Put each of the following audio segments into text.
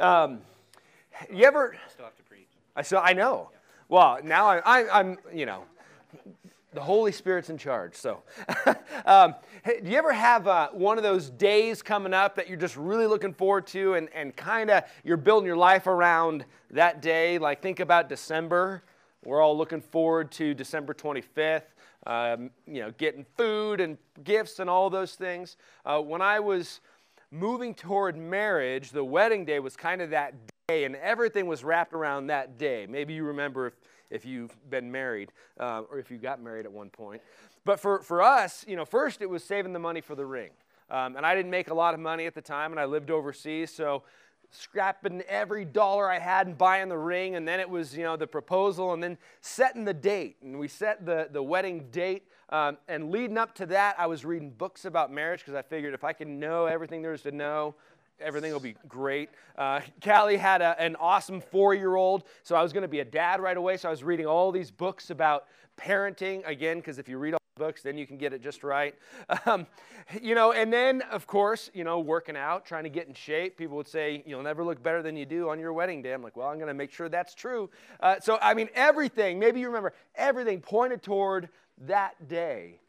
Um, you ever? I still have to preach. I so I know. Well, now I, I, I'm you know the Holy Spirit's in charge. So, um, hey, do you ever have uh, one of those days coming up that you're just really looking forward to and, and kind of you're building your life around that day? Like, think about December. We're all looking forward to December 25th, um, you know, getting food and gifts and all those things. Uh, when I was moving toward marriage, the wedding day was kind of that day, and everything was wrapped around that day. Maybe you remember if if you've been married uh, or if you got married at one point. But for, for us, you know, first it was saving the money for the ring. Um, and I didn't make a lot of money at the time, and I lived overseas, so scrapping every dollar I had and buying the ring, and then it was, you know, the proposal, and then setting the date. And we set the, the wedding date, um, and leading up to that, I was reading books about marriage because I figured if I can know everything there is to know, everything will be great. Uh, Callie had a, an awesome four year old, so I was going to be a dad right away. So I was reading all these books about parenting again, because if you read all books, then you can get it just right. Um, you know, and then of course, you know, working out, trying to get in shape. People would say, you'll never look better than you do on your wedding day. I'm like, well, I'm going to make sure that's true. Uh, so, I mean, everything, maybe you remember, everything pointed toward that day.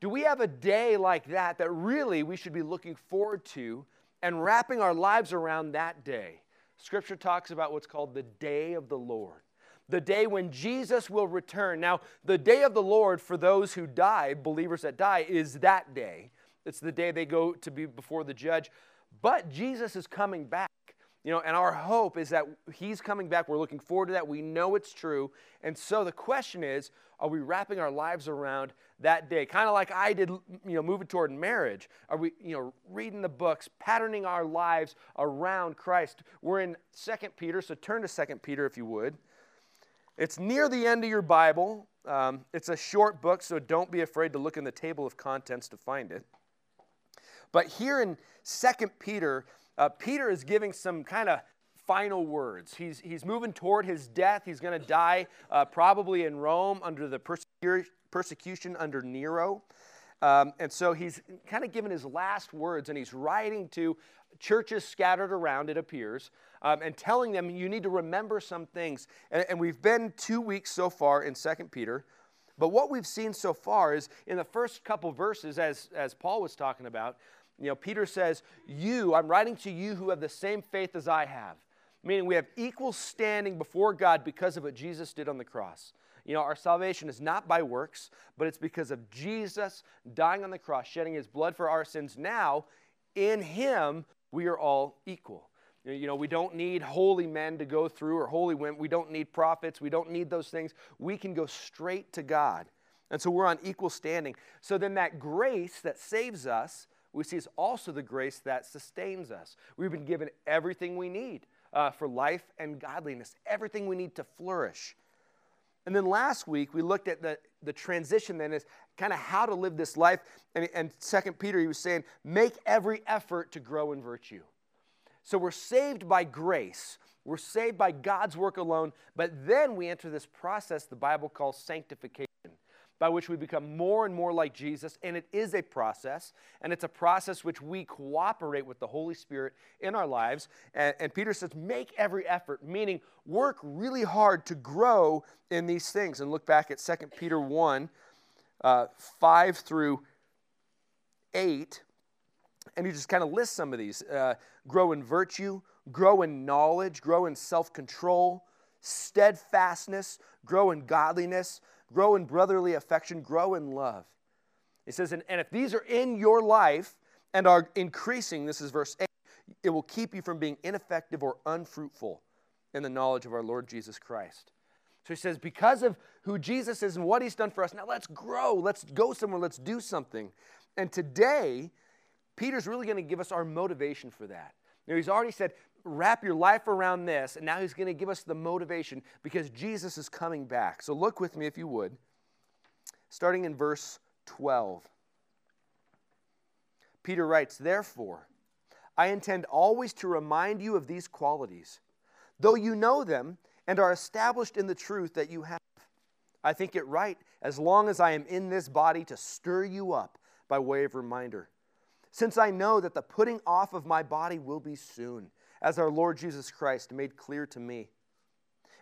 Do we have a day like that that really we should be looking forward to and wrapping our lives around that day. Scripture talks about what's called the day of the Lord, the day when Jesus will return. Now, the day of the Lord for those who die, believers that die, is that day. It's the day they go to be before the judge. But Jesus is coming back. You know, and our hope is that he's coming back. We're looking forward to that. We know it's true. And so the question is, are we wrapping our lives around that day? Kind of like I did, you know, moving toward marriage. Are we, you know, reading the books, patterning our lives around Christ? We're in Second Peter, so turn to Second Peter if you would. It's near the end of your Bible. Um, it's a short book, so don't be afraid to look in the table of contents to find it. But here in Second Peter, uh, Peter is giving some kind of final words. He's, he's moving toward his death. He's going to die uh, probably in Rome under the persecu- persecution under Nero. Um, and so he's kind of given his last words, and he's writing to churches scattered around, it appears, um, and telling them you need to remember some things. And, and we've been two weeks so far in Second Peter. But what we've seen so far is in the first couple verses, as, as Paul was talking about, you know, Peter says, You, I'm writing to you who have the same faith as I have. Meaning we have equal standing before God because of what Jesus did on the cross. You know, our salvation is not by works, but it's because of Jesus dying on the cross, shedding his blood for our sins. Now, in him, we are all equal. You know, we don't need holy men to go through or holy women. We don't need prophets. We don't need those things. We can go straight to God. And so we're on equal standing. So then that grace that saves us we see is also the grace that sustains us. We've been given everything we need uh, for life and godliness, everything we need to flourish. And then last week, we looked at the, the transition then is kind of how to live this life. And, and 2 Peter, he was saying, make every effort to grow in virtue. So we're saved by grace. We're saved by God's work alone. But then we enter this process the Bible calls sanctification by which we become more and more like Jesus. And it is a process, and it's a process which we cooperate with the Holy Spirit in our lives. And, and, Peter says, make every effort, meaning work really hard to grow in these things. And look back at 2 Peter 1 uh, 5 through 8. And he just kind of lists some of these uh, grow in virtue, grow in knowledge, grow in self control, steadfastness, grow in godliness grow in brotherly affection, grow in love. He says, and, and if these are in your life and are increasing, this is verse 8, it will keep you from being ineffective or unfruitful in the knowledge of our Lord Jesus Christ. So he says, because of who Jesus is and what he's done for us, now let's grow, let's go somewhere, let's do something. And today, Peter's really going to give us our motivation for that. Now, he's already said, wrap your life around this, and now he's going to give us the motivation because Jesus is coming back. So look with me, if you would, starting in verse 12. Peter writes, Therefore, I intend always to remind you of these qualities, though you know them and are established in the truth that you have. I think it right, as long as I am in this body, to stir you up by way of reminder, since I know that the putting off of my body will be soon as our Lord Jesus Christ made clear to me.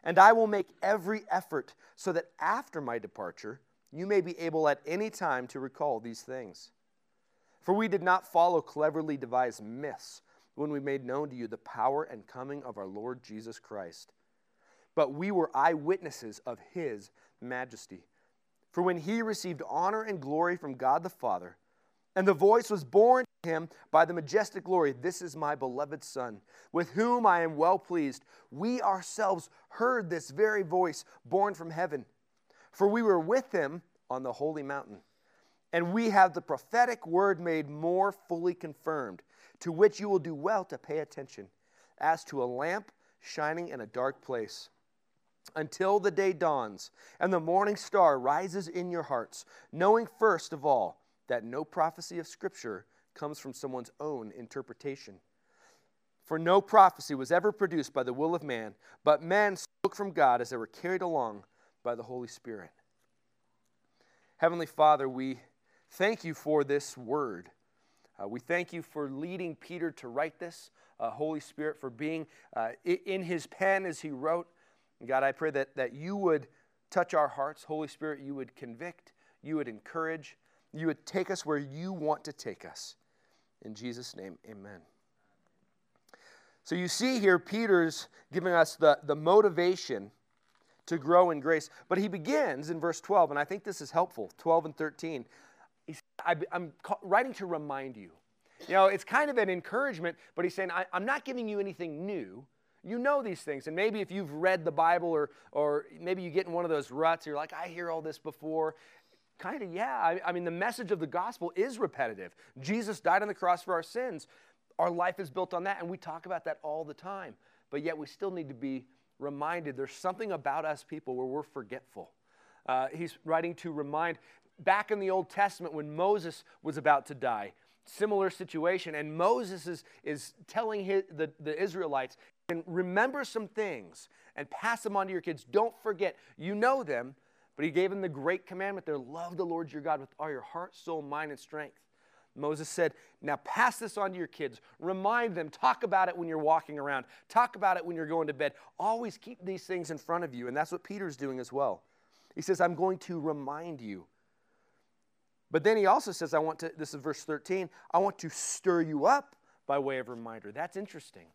And I will make every effort so that after my departure, you may be able at any time to recall these things. For we did not follow cleverly devised myths when we made known to you the power and coming of our Lord Jesus Christ, but we were eyewitnesses of his majesty. For when he received honor and glory from God the Father, and the voice was borne to him by the majestic glory This is my beloved Son, with whom I am well pleased. We ourselves heard this very voice borne from heaven, for we were with him on the holy mountain. And we have the prophetic word made more fully confirmed, to which you will do well to pay attention, as to a lamp shining in a dark place until the day dawns and the morning star rises in your hearts, knowing first of all that no prophecy of Scripture comes from someone's own interpretation. For no prophecy was ever produced by the will of man, but men spoke from God as they were carried along by the Holy Spirit. Heavenly Father, we thank you for this word. Uh, we thank you for leading Peter to write this. Uh, Holy Spirit, for being uh, in his pen as he wrote. God, I pray that, that you would touch our hearts. Holy Spirit, you would convict, you would encourage, you would take us where you want to take us. In Jesus' name, amen. So you see here, Peter's giving us the, the motivation to grow in grace. But he begins in verse 12, and I think this is helpful 12 and 13. He's, I, am writing to remind you. You know, it's kind of an encouragement, but he's saying, I, I'm not giving you anything new. You know these things. And maybe if you've read the Bible or, or maybe you get in one of those ruts, you're like, I hear all this before. Kind of, yeah. I, I mean, the message of the gospel is repetitive. Jesus died on the cross for our sins. Our life is built on that, and we talk about that all the time. But yet we still need to be reminded there's something about us people where we're forgetful. Uh, he's writing to remind back in the Old Testament when Moses was about to die, similar situation, and Moses is, is telling his, the, the Israelites, and remember some things and pass them on to your kids. Don't forget, you know them, but he gave them the great commandment there love the Lord your God with all your heart, soul, mind, and strength. Moses said, Now pass this on to your kids. Remind them. Talk about it when you're walking around. Talk about it when you're going to bed. Always keep these things in front of you. And that's what Peter's doing as well. He says, I'm going to remind you. But then he also says, I want to, this is verse 13, I want to stir you up by way of reminder. That's interesting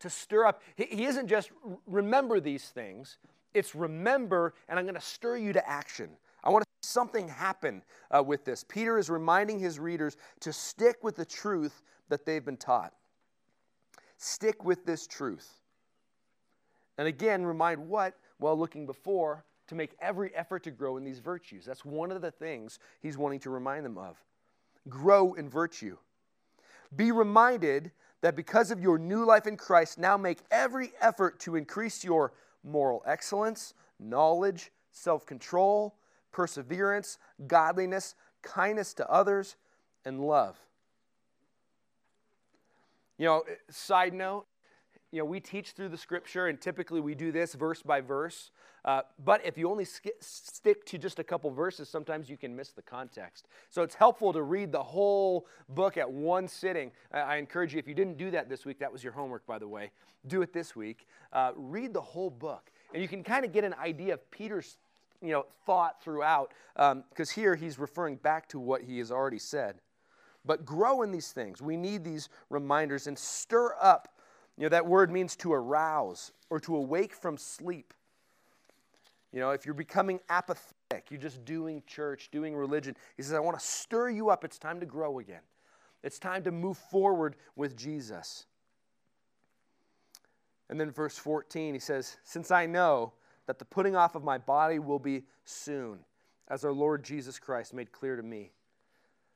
to stir up. He, he isn't just remember these things, it's remember, and I'm going to stir you to action. I want to see something happen uh, with this. Peter is reminding his readers to stick with the truth that they've been taught. Stick with this truth. And again, remind what? Well, looking before, to make every effort to grow in these virtues. That's one of the things he's wanting to remind them of. Grow in virtue. Be reminded that because of your new life in Christ, now make every effort to increase your moral excellence, knowledge, self control, perseverance, godliness, kindness to others, and love. You know, side note, you know, we teach through the scripture, and typically we do this verse by verse. Uh, but if you only sk- stick to just a couple verses, sometimes you can miss the context. So it's helpful to read the whole book at one sitting. I, I encourage you, if you didn't do that this week, that was your homework, by the way, do it this week. Uh, read the whole book, and you can kind of get an idea of Peter's you know, thought throughout, because um, here he's referring back to what he has already said. But grow in these things. We need these reminders and stir up. You know, that word means to arouse or to awake from sleep. You know, if you're becoming apathetic, you're just doing church, doing religion, he says, I want to stir you up. It's time to grow again. It's time to move forward with Jesus. And then verse 14, he says, Since I know that the putting off of my body will be soon, as our Lord Jesus Christ made clear to me.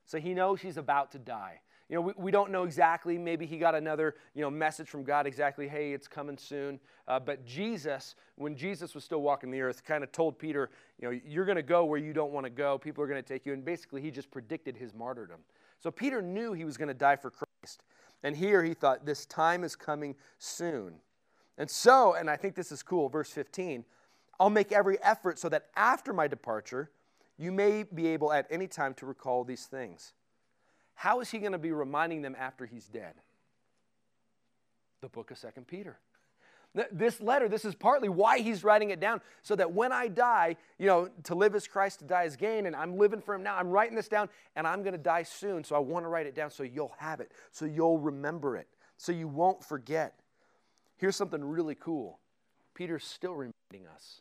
So he knows he's about to die. You know, we, we don't know exactly. Maybe he got another, you know, message from God exactly, hey, it's coming soon. Uh, but Jesus, when Jesus was still walking the earth, kind of told Peter, you know, you're going to go where you don't want to go. People are going to take you. And basically, he just predicted his martyrdom. So Peter knew he was going to die for Christ. And here he thought, this time is coming soon. And so, and I think this is cool, verse 15, I'll make every effort so that after my departure, you may be able at any time to recall these things. How is he going to be reminding them after he's dead? The book of Second Peter. This letter, this is partly why he's writing it down, so that when I die, you know, to live as Christ, to die as gain, and I'm living for him now. I'm writing this down, and I'm going to die soon, so I want to write it down so you'll have it, so you'll remember it, so you won't forget. Here's something really cool Peter's still reminding us.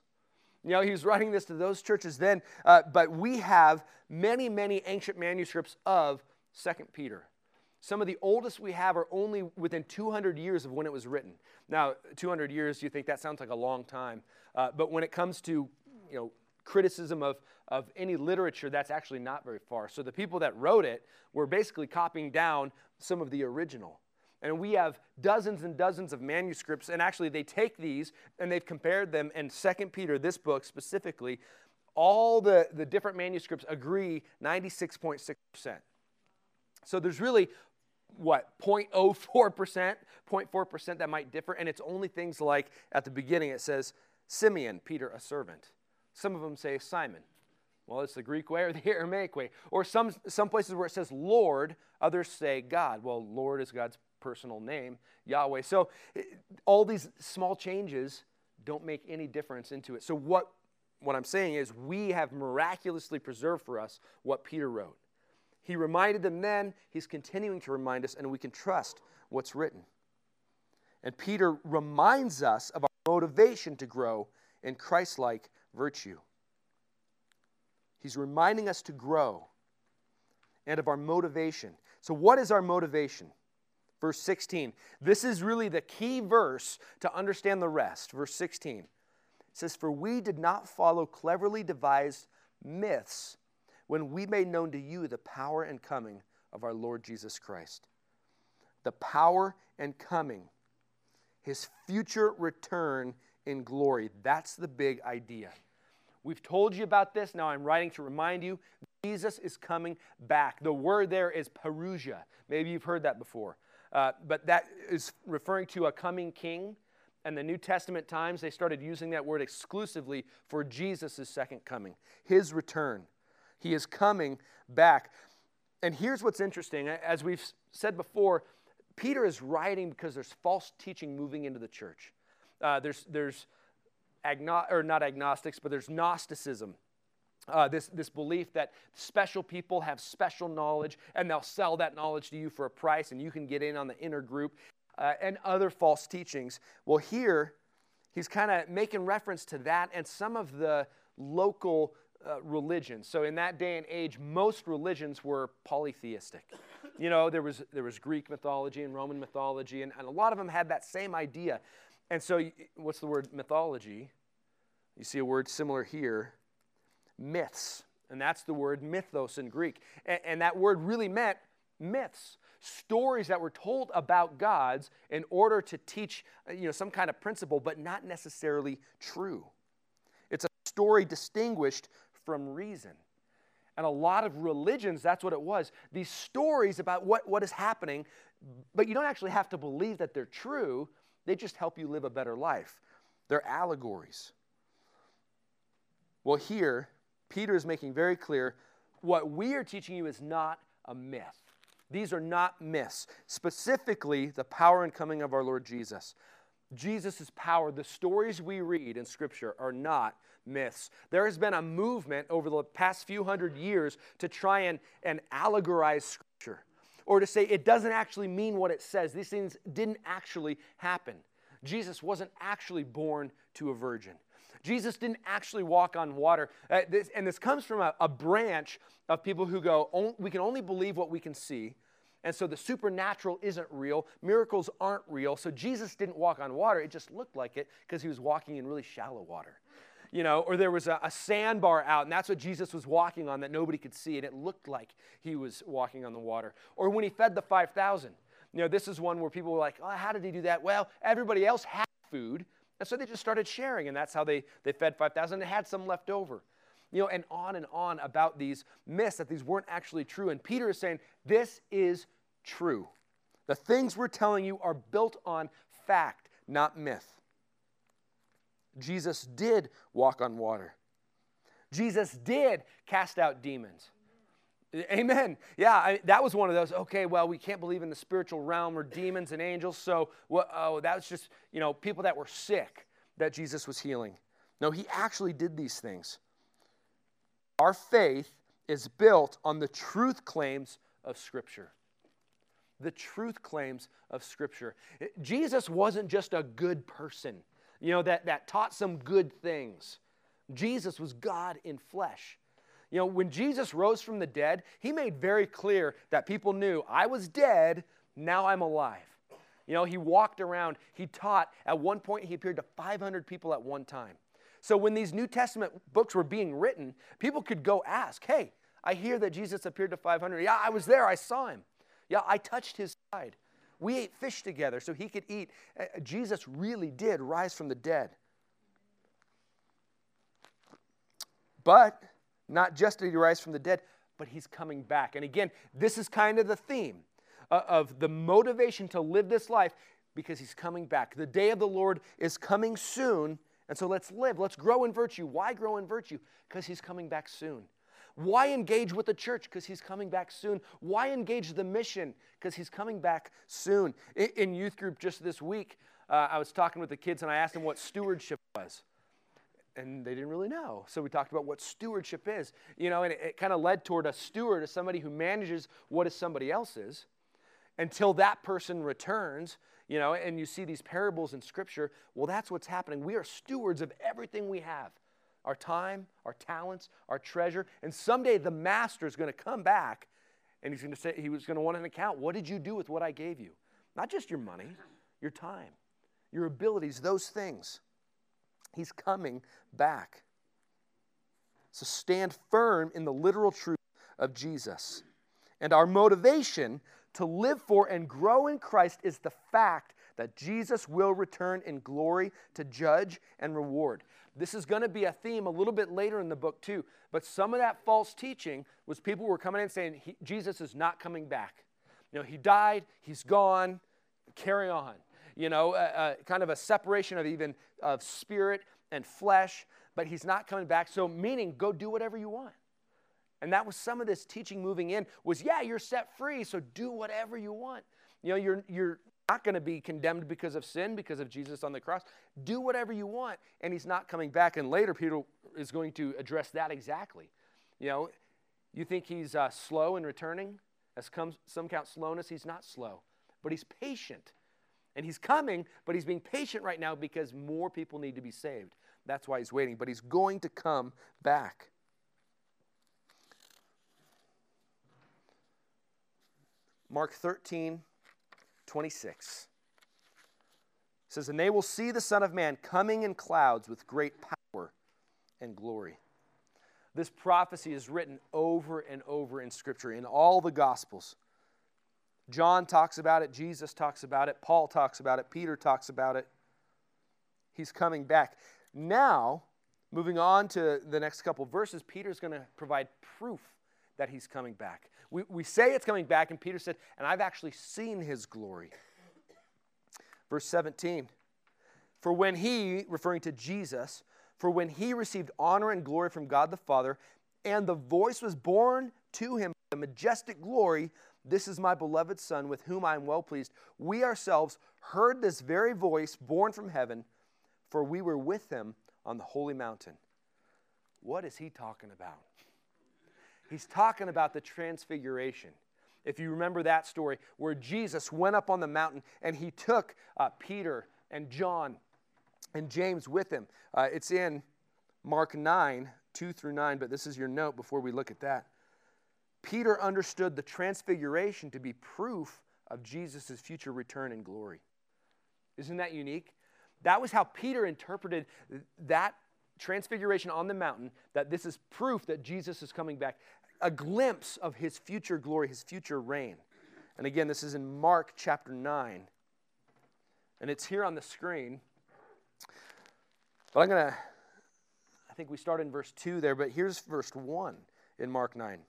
You know, he was writing this to those churches then, uh, but we have many, many ancient manuscripts of Second Peter. Some of the oldest we have are only within 200 years of when it was written. Now, 200 years, you think that sounds like a long time, uh, but when it comes to, you know, criticism of, of any literature, that's actually not very far. So the people that wrote it were basically copying down some of the original. And we have dozens and dozens of manuscripts, and actually they take these and they've compared them. And Second Peter, this book specifically, all the, the different manuscripts agree 96.6%. So there's really what 0.04%, 0.4% that might differ, and it's only things like at the beginning it says Simeon, Peter, a servant. Some of them say Simon. Well, it's the Greek way or the Aramaic way. Or some, some places where it says Lord, others say God. Well, Lord is God's personal name, Yahweh. So eh, all these small changes don't make any difference into it. So what, what I'm saying is we have miraculously preserved for us what Peter wrote. He reminded them then, he's continuing to remind us, and we can trust what's written. And Peter reminds us of our motivation to grow in Christ like virtue. He's reminding us to grow and of our motivation. So, what is our motivation? Verse 16. This is really the key verse to understand the rest. Verse 16 it says, For we did not follow cleverly devised myths when we made known to you the power and coming of our Lord Jesus Christ. The power and coming, his future return in glory. That's the big idea. We've told you about this. Now I'm writing to remind you Jesus is coming back. The word there is parousia. Maybe you've heard that before. Uh, but that is referring to a coming king. And the New Testament times, they started using that word exclusively for Jesus' second coming, his return. He is coming back. And here's what's interesting. As we've said before, Peter is writing because there's false teaching moving into the church. Uh, there's there's agno- or not agnostics, but there's Gnosticism. Uh, this, this belief that special people have special knowledge and they'll sell that knowledge to you for a price and you can get in on the inner group uh, and other false teachings. Well, here he's kind of making reference to that and some of the local uh. So in that day and age, most religions were polytheistic. You know, there was, there was Greek mythology and Roman mythology, and, and a lot of them had that same idea. And so, what's the word mythology? You see a word similar here myths. And that's the word mythos in Greek. And, and that word really meant myths stories that were told about gods in order to teach you know some kind of principle but not necessarily true it's a story distinguished from reason. And a lot of religions, that's what it was. These stories about what, what is happening, but you don't actually have to believe that they're true. They just help you live a better life. They're allegories. Well, here, Peter is making very clear what we are teaching you is not a myth. These are not myths, specifically the power and coming of our Lord Jesus. Jesus' power, the stories we read in Scripture are not myths. There has been a movement over the past few hundred years to try and, and allegorize Scripture or to say it doesn't actually mean what it says. These things didn't actually happen. Jesus wasn't actually born to a virgin. Jesus didn't actually walk on water. Uh, this, and this comes from a, a branch of people who go, we can only believe what we can see and so the supernatural isn't real. Miracles aren't real. So Jesus didn't walk on water. It just looked like it because he was walking in really shallow water. You know, or there was a, a sandbar out, and that's what Jesus was walking on that nobody could see, and it looked like he was walking on the water. Or when he fed the 5,000. You know, this is one where people were like, oh, how did he do that? Well, everybody else had food, and so they just started sharing, and that's how they, they fed 5,000 and had some left over you know, and on and on about these myths that these weren't actually true. And Peter is saying, this is true. The things we're telling you are built on fact, not myth. Jesus did walk on water. Jesus did cast out demons. Amen. Yeah, I, that was one of those. Okay, well, we can't believe in the spiritual realm or demons and angels. So, oh, that was just, you know, people that were sick that Jesus was healing. No, he actually did these things. Our faith is built on the truth claims of Scripture. The truth claims of Scripture. Jesus wasn't just a good person, you know, that, that taught some good things. Jesus was God in flesh. You know, when Jesus rose from the dead, he made very clear that people knew I was dead, now I'm alive. You know, he walked around, he taught. At one point, he appeared to 500 people at one time. So when these New Testament books were being written, people could go ask, hey, I hear that Jesus appeared to 500. Yeah, I was there, I saw him. Yeah, I touched his side. We ate fish together so he could eat. Uh, Jesus really did rise from the dead. But not just did he rise from the dead, but he's coming back. And again, this is kind of the theme uh, of the motivation to live this life because he's coming back. The day of the Lord is coming soon. And so let's live. Let's grow in virtue. Why grow in virtue? Because he's coming back soon. Why engage with the church? Because he's coming back soon. Why engage the mission? Because he's coming back soon. In, in, youth group just this week, uh, I was talking with the kids and I asked them what stewardship was and they didn't really know. So we talked about what stewardship is, you know, and it, it kind of led toward a steward as somebody who manages what is somebody else's until that person returns, you know, and you see these parables in Scripture. Well, that's what's happening. We are stewards of everything we have our time, our talents, our treasure. And someday the master is going to come back and he's going to say, he was going to want an account. What did you do with what I gave you? Not just your money, your time, your abilities, those things. He's coming back. So stand firm in the literal truth of Jesus. And our motivation to live for and grow in Christ is the fact that Jesus will return in glory to judge and reward. This is going to be a theme a little bit later in the book, too. But some of that false teaching was people were coming in saying, Jesus is not coming back. You know, he died, he's gone, carry on you know, kind of a separation of even of spirit and flesh, but he's not coming back. So, meaning, go do whatever you want. And that was some of this teaching moving in was, yeah, you're set free, so do whatever you want. You know, you're, you're not going to be condemned because of sin, because of Jesus on the cross. Do whatever you want, and he's not coming back. And later, Peter is going to address that exactly. You know, you think he's uh, slow in returning? As comes, some count slowness, he's not slow, but he's patient. And he's coming, but he's being patient right now because more people need to be saved. That's why he's waiting. But he's going to come back. Mark 13, 26 says, And they will see the Son of Man coming in clouds with great power and glory. This prophecy is written over and over in Scripture, in all the Gospels. John talks about it, Jesus talks about it, Paul talks about it, Peter talks about it. He's coming back. Now, moving on to the next couple verses, Peter's going to provide proof that he's coming back. We, we say it's coming back, and Peter said, and I've actually seen his glory. Verse 17 For when he, referring to Jesus, for when he received honor and glory from God the Father, and the voice was borne to him, the majestic glory, this is my beloved Son, with whom I am well pleased. We ourselves heard this very voice borne from heaven, for we were with him on the holy mountain. What is he talking about? He's talking about the transfiguration. If you remember that story, where Jesus went up on the mountain and he took uh, Peter and John and James with him. Uh, it's in Mark 9, 2 through 9, but this is your note before we look at that. Peter understood the transfiguration to be proof of Jesus' future return in glory. Isn't that unique? That was how Peter interpreted that transfiguration on the mountain, that this is proof that Jesus is coming back, a glimpse of his future glory, his future reign. And again, this is in Mark chapter 9. And it's here on the screen. But I'm going to, I think we start in verse 2 there, but here's verse 1 in Mark 9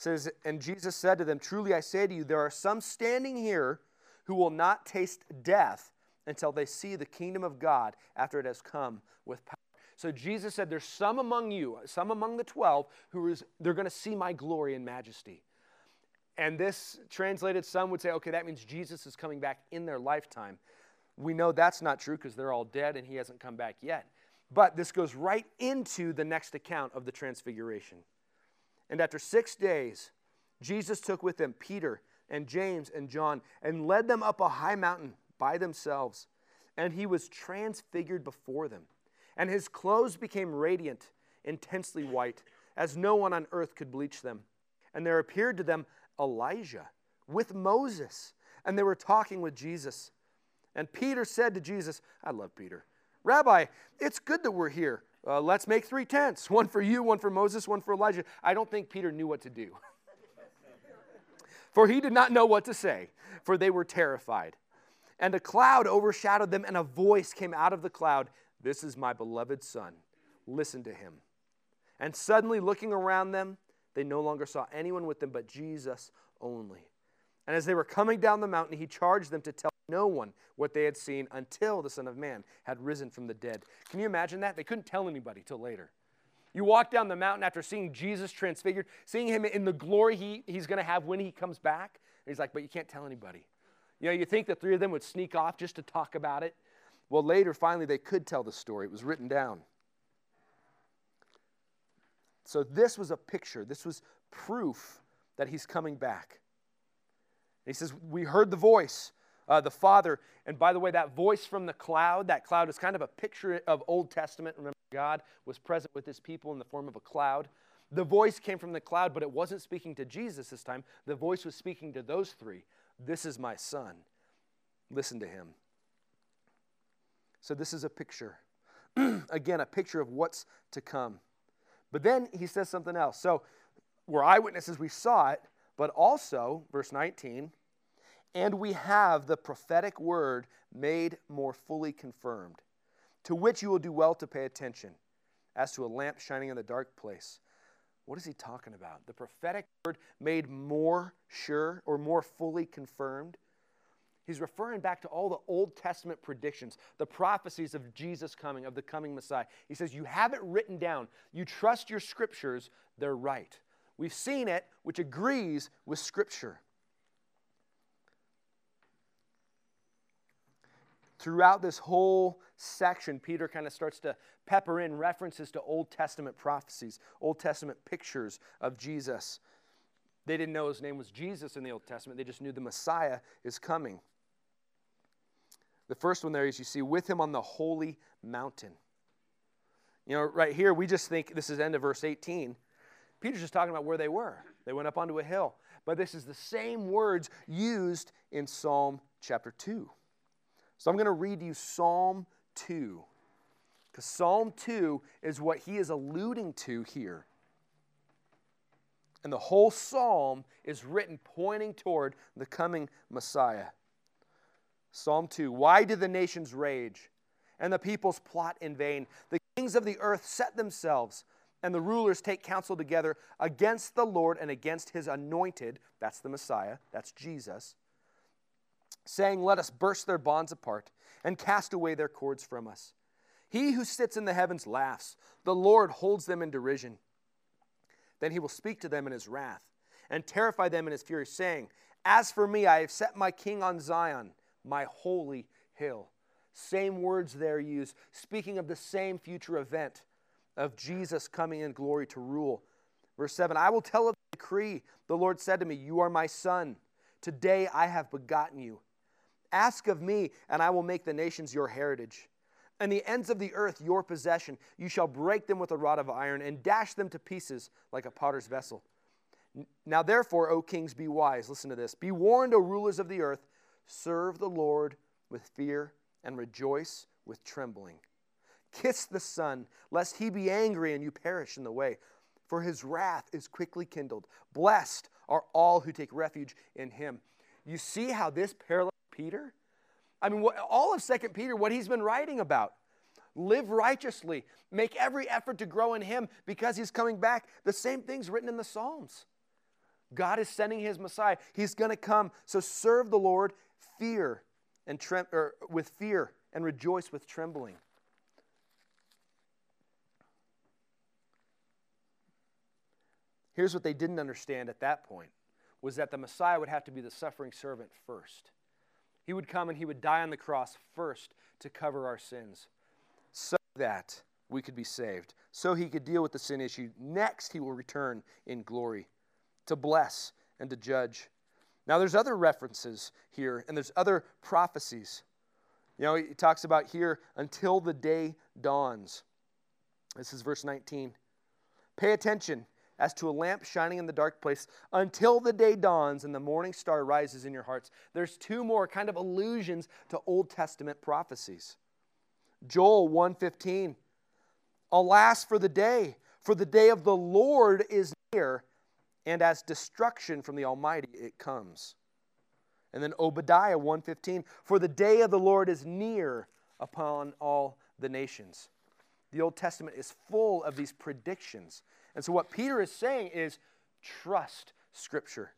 says, And Jesus said to them, Truly I say to you, there are some standing here who will not taste death until they see the kingdom of God after it has come with power. So Jesus said, There's some among you, some among the 12, who is, they're going to see my glory and majesty. And this translated, some would say, okay, that means Jesus is coming back in their lifetime. We know that's not true because they're all dead and he hasn't come back yet. But this goes right into the next account of the transfiguration. And after six days, Jesus took with him Peter and James and John and led them up a high mountain by themselves. And he was transfigured before them. And his clothes became radiant, intensely white, as no one on earth could bleach them. And there appeared to them Elijah with Moses, and they were talking with Jesus. And Peter said to Jesus, I love Peter, Rabbi, it's good that we're here. Uh, let's make three tents one for you, one for Moses, one for Elijah. I don't think Peter knew what to do. for he did not know what to say, for they were terrified. And a cloud overshadowed them, and a voice came out of the cloud This is my beloved Son. Listen to him. And suddenly, looking around them, they no longer saw anyone with them but Jesus only. And as they were coming down the mountain, he charged them to tell no one what they had seen until the Son of Man had risen from the dead. Can you imagine that? They couldn't tell anybody till later. You walk down the mountain after seeing Jesus transfigured, seeing him in the glory he, he's going to have when he comes back. And he's like, but you can't tell anybody. You know, you think the three of them would sneak off just to talk about it. Well, later, finally, they could tell the story. It was written down. So this was a picture, this was proof that he's coming back. he says, We heard the voice, uh, the Father. And by the way, that voice from the cloud, that cloud is kind of a picture of Old Testament. Remember, God was present with his people in the form of a cloud. The voice came from the cloud, but it wasn't speaking to Jesus this time. The voice was speaking to those three. This is my son. Listen to him. So, this is a picture. Again, a picture of what's to come. But then he says something else. So we're eyewitnesses, we saw it, but also, verse 19, and we have the prophetic word made more fully confirmed, to which you will do well to pay attention, as to a lamp shining in the dark place. What is he talking about? The prophetic word made more sure or more fully confirmed. He's referring back to all the Old Testament predictions, the prophecies of Jesus coming, of the coming Messiah. He says, You have it written down. You trust your scriptures, they're right. We've seen it, which agrees with Scripture. Throughout this whole section, Peter kind of starts to pepper in references to Old Testament prophecies, Old Testament pictures of Jesus. They didn't know his name was Jesus in the Old Testament, they just knew the Messiah is coming. The first one there is you see, with him on the holy mountain. You know, right here, we just think this is end of verse 18. Peter's just talking about where they were. They went up onto a hill. But this is the same words used in Psalm chapter 2. So I'm going to read you Psalm 2. Because Psalm 2 is what he is alluding to here. And the whole psalm is written pointing toward the coming Messiah. Psalm 2 Why do the nations rage and the peoples plot in vain? The kings of the earth set themselves, and the rulers take counsel together against the Lord and against his anointed. That's the Messiah, that's Jesus. Saying, Let us burst their bonds apart and cast away their cords from us. He who sits in the heavens laughs, the Lord holds them in derision. Then he will speak to them in his wrath and terrify them in his fury, saying, As for me, I have set my king on Zion my holy hill. Same words there used, speaking of the same future event of Jesus coming in glory to rule. Verse 7 I will tell of the decree. The Lord said to me, You are my son. Today I have begotten you. Ask of me, and I will make the nations your heritage, and the ends of the earth your possession. You shall break them with a rod of iron and dash them to pieces like a potter's vessel. Now, therefore, O kings, be wise. Listen to this. Be warned, O rulers of the earth. Serve the Lord with fear and rejoice with trembling. Kiss the Son, lest he be angry and you perish in the way, for his wrath is quickly kindled. Blessed are all who take refuge in him. You see how this parallels Peter? I mean, what, all of Second Peter, what he's been writing about. Live righteously. Make every effort to grow in him because he's coming back. The same thing's written in the Psalms. God is sending his Messiah. He's going to come. So serve the Lord fear and trem- or with fear and rejoice with trembling. Here's what they didn't understand at that point was that the Messiah would have to be the suffering servant first. He would come and he would die on the cross first to cover our sins so that we could be saved, so he could deal with the sin issue. Next, he will return in glory to bless and to judge. Now, there's other references here, and there's other prophecies. You know, he talks about here until the day dawns. This is verse 19. Pay attention as to a lamp shining in the dark place until the day dawns and the morning star rises in your hearts. There's two more kind of allusions to Old Testament prophecies. Joel 1:15 Alas for the day for the day of the Lord is near and as destruction from the almighty it comes. And then Obadiah 1:15 For the day of the Lord is near upon all the nations. The Old Testament is full of these predictions and so, what Peter is saying is trust Scripture.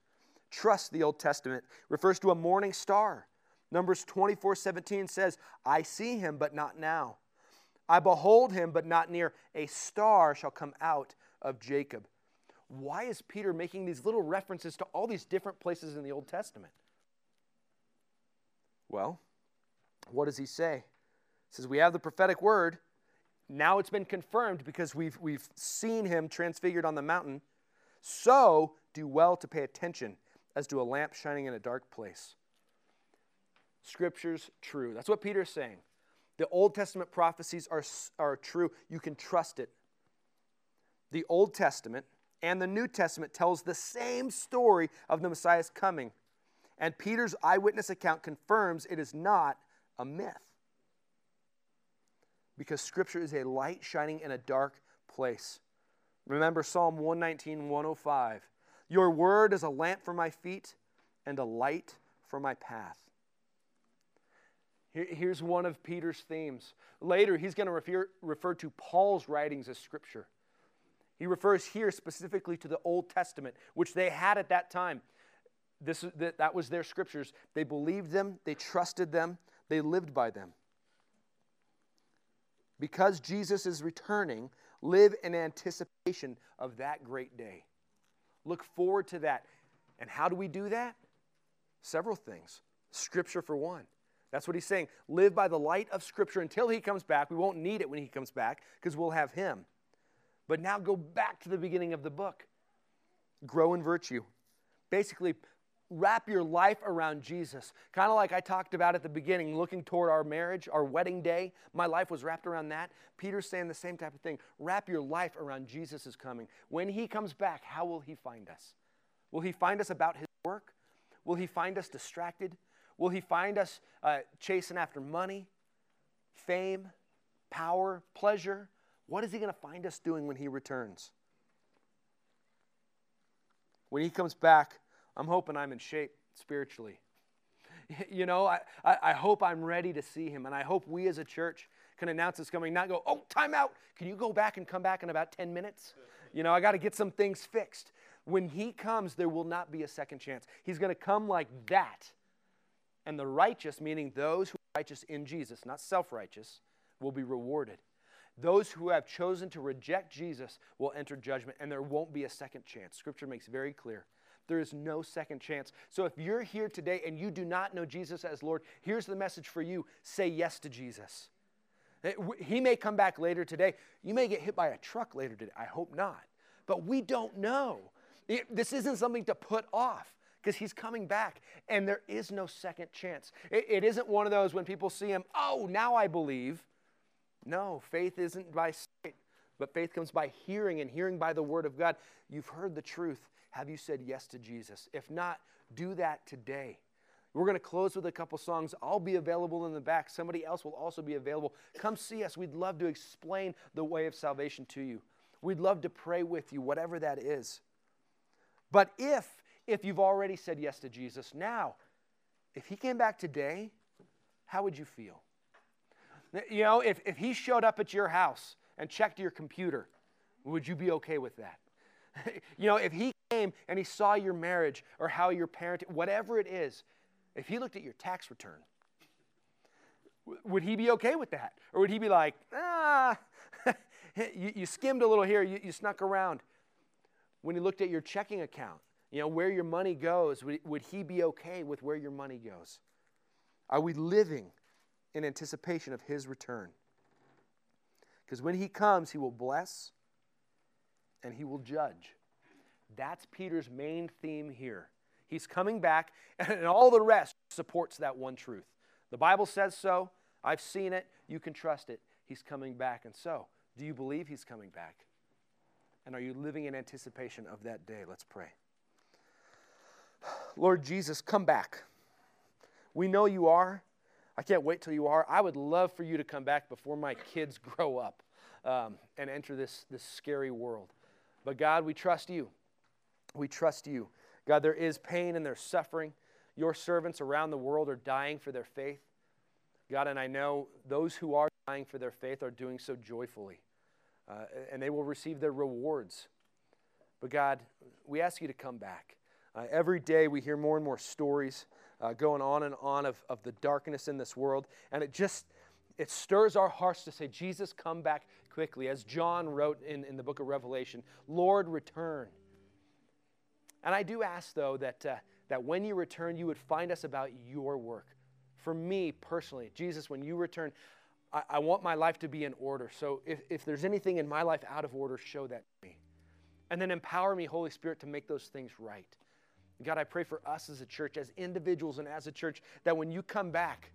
Trust the Old Testament. refers to a morning star. Numbers 24 17 says, I see him, but not now. I behold him, but not near. A star shall come out of Jacob. Why is Peter making these little references to all these different places in the Old Testament? Well, what does he say? He says, We have the prophetic word, now it's been confirmed because we've, we've seen him transfigured on the mountain. So do well to pay attention as to a lamp shining in a dark place. Scripture's true. That's what Peter's saying. The Old Testament prophecies are, are true. You can trust it. The Old Testament and the New Testament tells the same story of the Messiah's coming. And Peter's eyewitness account confirms it is not a myth because Scripture is a light shining in a dark place. Remember Psalm 119, 105. Your word is a lamp for my feet and a light for my path. Here's one of Peter's themes. Later, he's going to refer, refer to Paul's writings as Scripture. He refers here specifically to the Old Testament, which they had at that time. This, that, that was their scriptures. They believed them, they trusted them, they lived by them because Jesus is returning, live in anticipation of that great day. Look forward to that. And how do we do that? Several things. Scripture, for one. That's what he's saying. Live by the light of Scripture until he comes back. We won't need it when he comes back because we'll have him. But now go back to the beginning of the book. Grow in virtue. Basically, wrap your life around Jesus. Kind of like I talked about at the beginning, looking toward our marriage, our wedding day. My life was wrapped around that. Peter's saying the same type of thing. Wrap your life around Jesus coming. When he comes back, how will he find us? Will he find us about his work? Will he find us distracted? Will he find us uh, chasing after money, fame, power, pleasure? What is he going to find us doing when he returns? When he comes back, I'm hoping I'm in shape spiritually. You know, I, I, hope I'm ready to see him, and I hope we as a church can announce it's coming, not go, oh, time out. Can you go back and come back in about 10 minutes? You know, I got to get some things fixed. When he comes, there will not be a second chance. He's going to come like that. And the righteous, meaning those who are righteous in Jesus, not self righteous, will be rewarded. Those who have chosen to reject Jesus will enter judgment, and there won't be a second chance. Scripture makes very clear. There is no second chance. So if you're here today and you do not know Jesus as Lord, here's the message for you say yes to Jesus. Eh, he may come back later today. You may get hit by a truck later today. I hope not. But we don't know. It, this isn't something to put off because he's coming back and there is no second chance. It, it isn't one of those when people see him, oh, now I believe. No, faith isn't by sight, but faith comes by hearing and hearing by the word of God. You've heard the truth. Have you said yes to Jesus? If not, do that today. We're going to close with a couple songs. I'll be available in the back. Somebody else will also be available. Come see us. We'd love to explain the way of salvation to you. We'd love to pray with you, whatever that is. But if if you've already said yes to Jesus now, if he came back today, how would you feel? You know, if, if he showed up at your house and checked your computer, would you be okay with that? you know, if he came and he saw your marriage or how you're parenting, whatever it is, if he looked at your tax return, would he be okay with that? Or would he be like, ah, you, you, skimmed a little here, you, you snuck around? when he looked at your checking account, you know, where your money goes, would, would he be okay with where your money goes? Are we living in anticipation of his return? Because when he comes, he will bless and he will judge. That's Peter's main theme here. He's coming back, and all the rest supports that one truth. The Bible says so. I've seen it. You can trust it. He's coming back. And so, do you believe he's coming back? And are you living in anticipation of that day? Let's pray. Lord Jesus, come back. We know you are. I can't wait till you are. I would love for you to come back before my kids grow up um, and enter this, this scary world. But God, we trust you. We trust you. God, there is pain and there's suffering. Your servants around the world are dying for their faith. God, and I know those who are dying for their faith are doing so joyfully, uh, and they will receive their rewards. But God, we ask you to come back. Uh, every day we hear more and more stories uh, going on and on of, of the darkness in this world, and it just it stirs our hearts to say, Jesus, come back quickly. As John wrote in, in the book of Revelation, Lord, return. And I do ask, though, that, uh, that when you return, you would find us about your work. For me personally, Jesus, when you return, I, I want my life to be in order. So if, if there's anything in my life out of order, show that to me. And then empower me, Holy Spirit, to make those things right. God, I pray for us as a church, as individuals and as a church, that when you come back,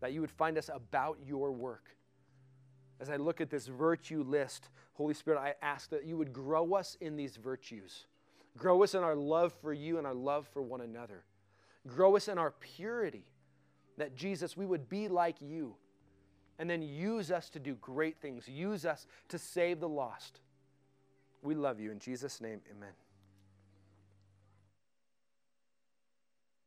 that you would find us about your work. As I look at this virtue list, Holy Spirit, I ask that you would grow us in these virtues. Grow us in our love for you and our love for one another. Grow us in our purity, that Jesus, we would be like you. And then use us to do great things. Use us to save the lost. We love you. In Jesus' name, amen.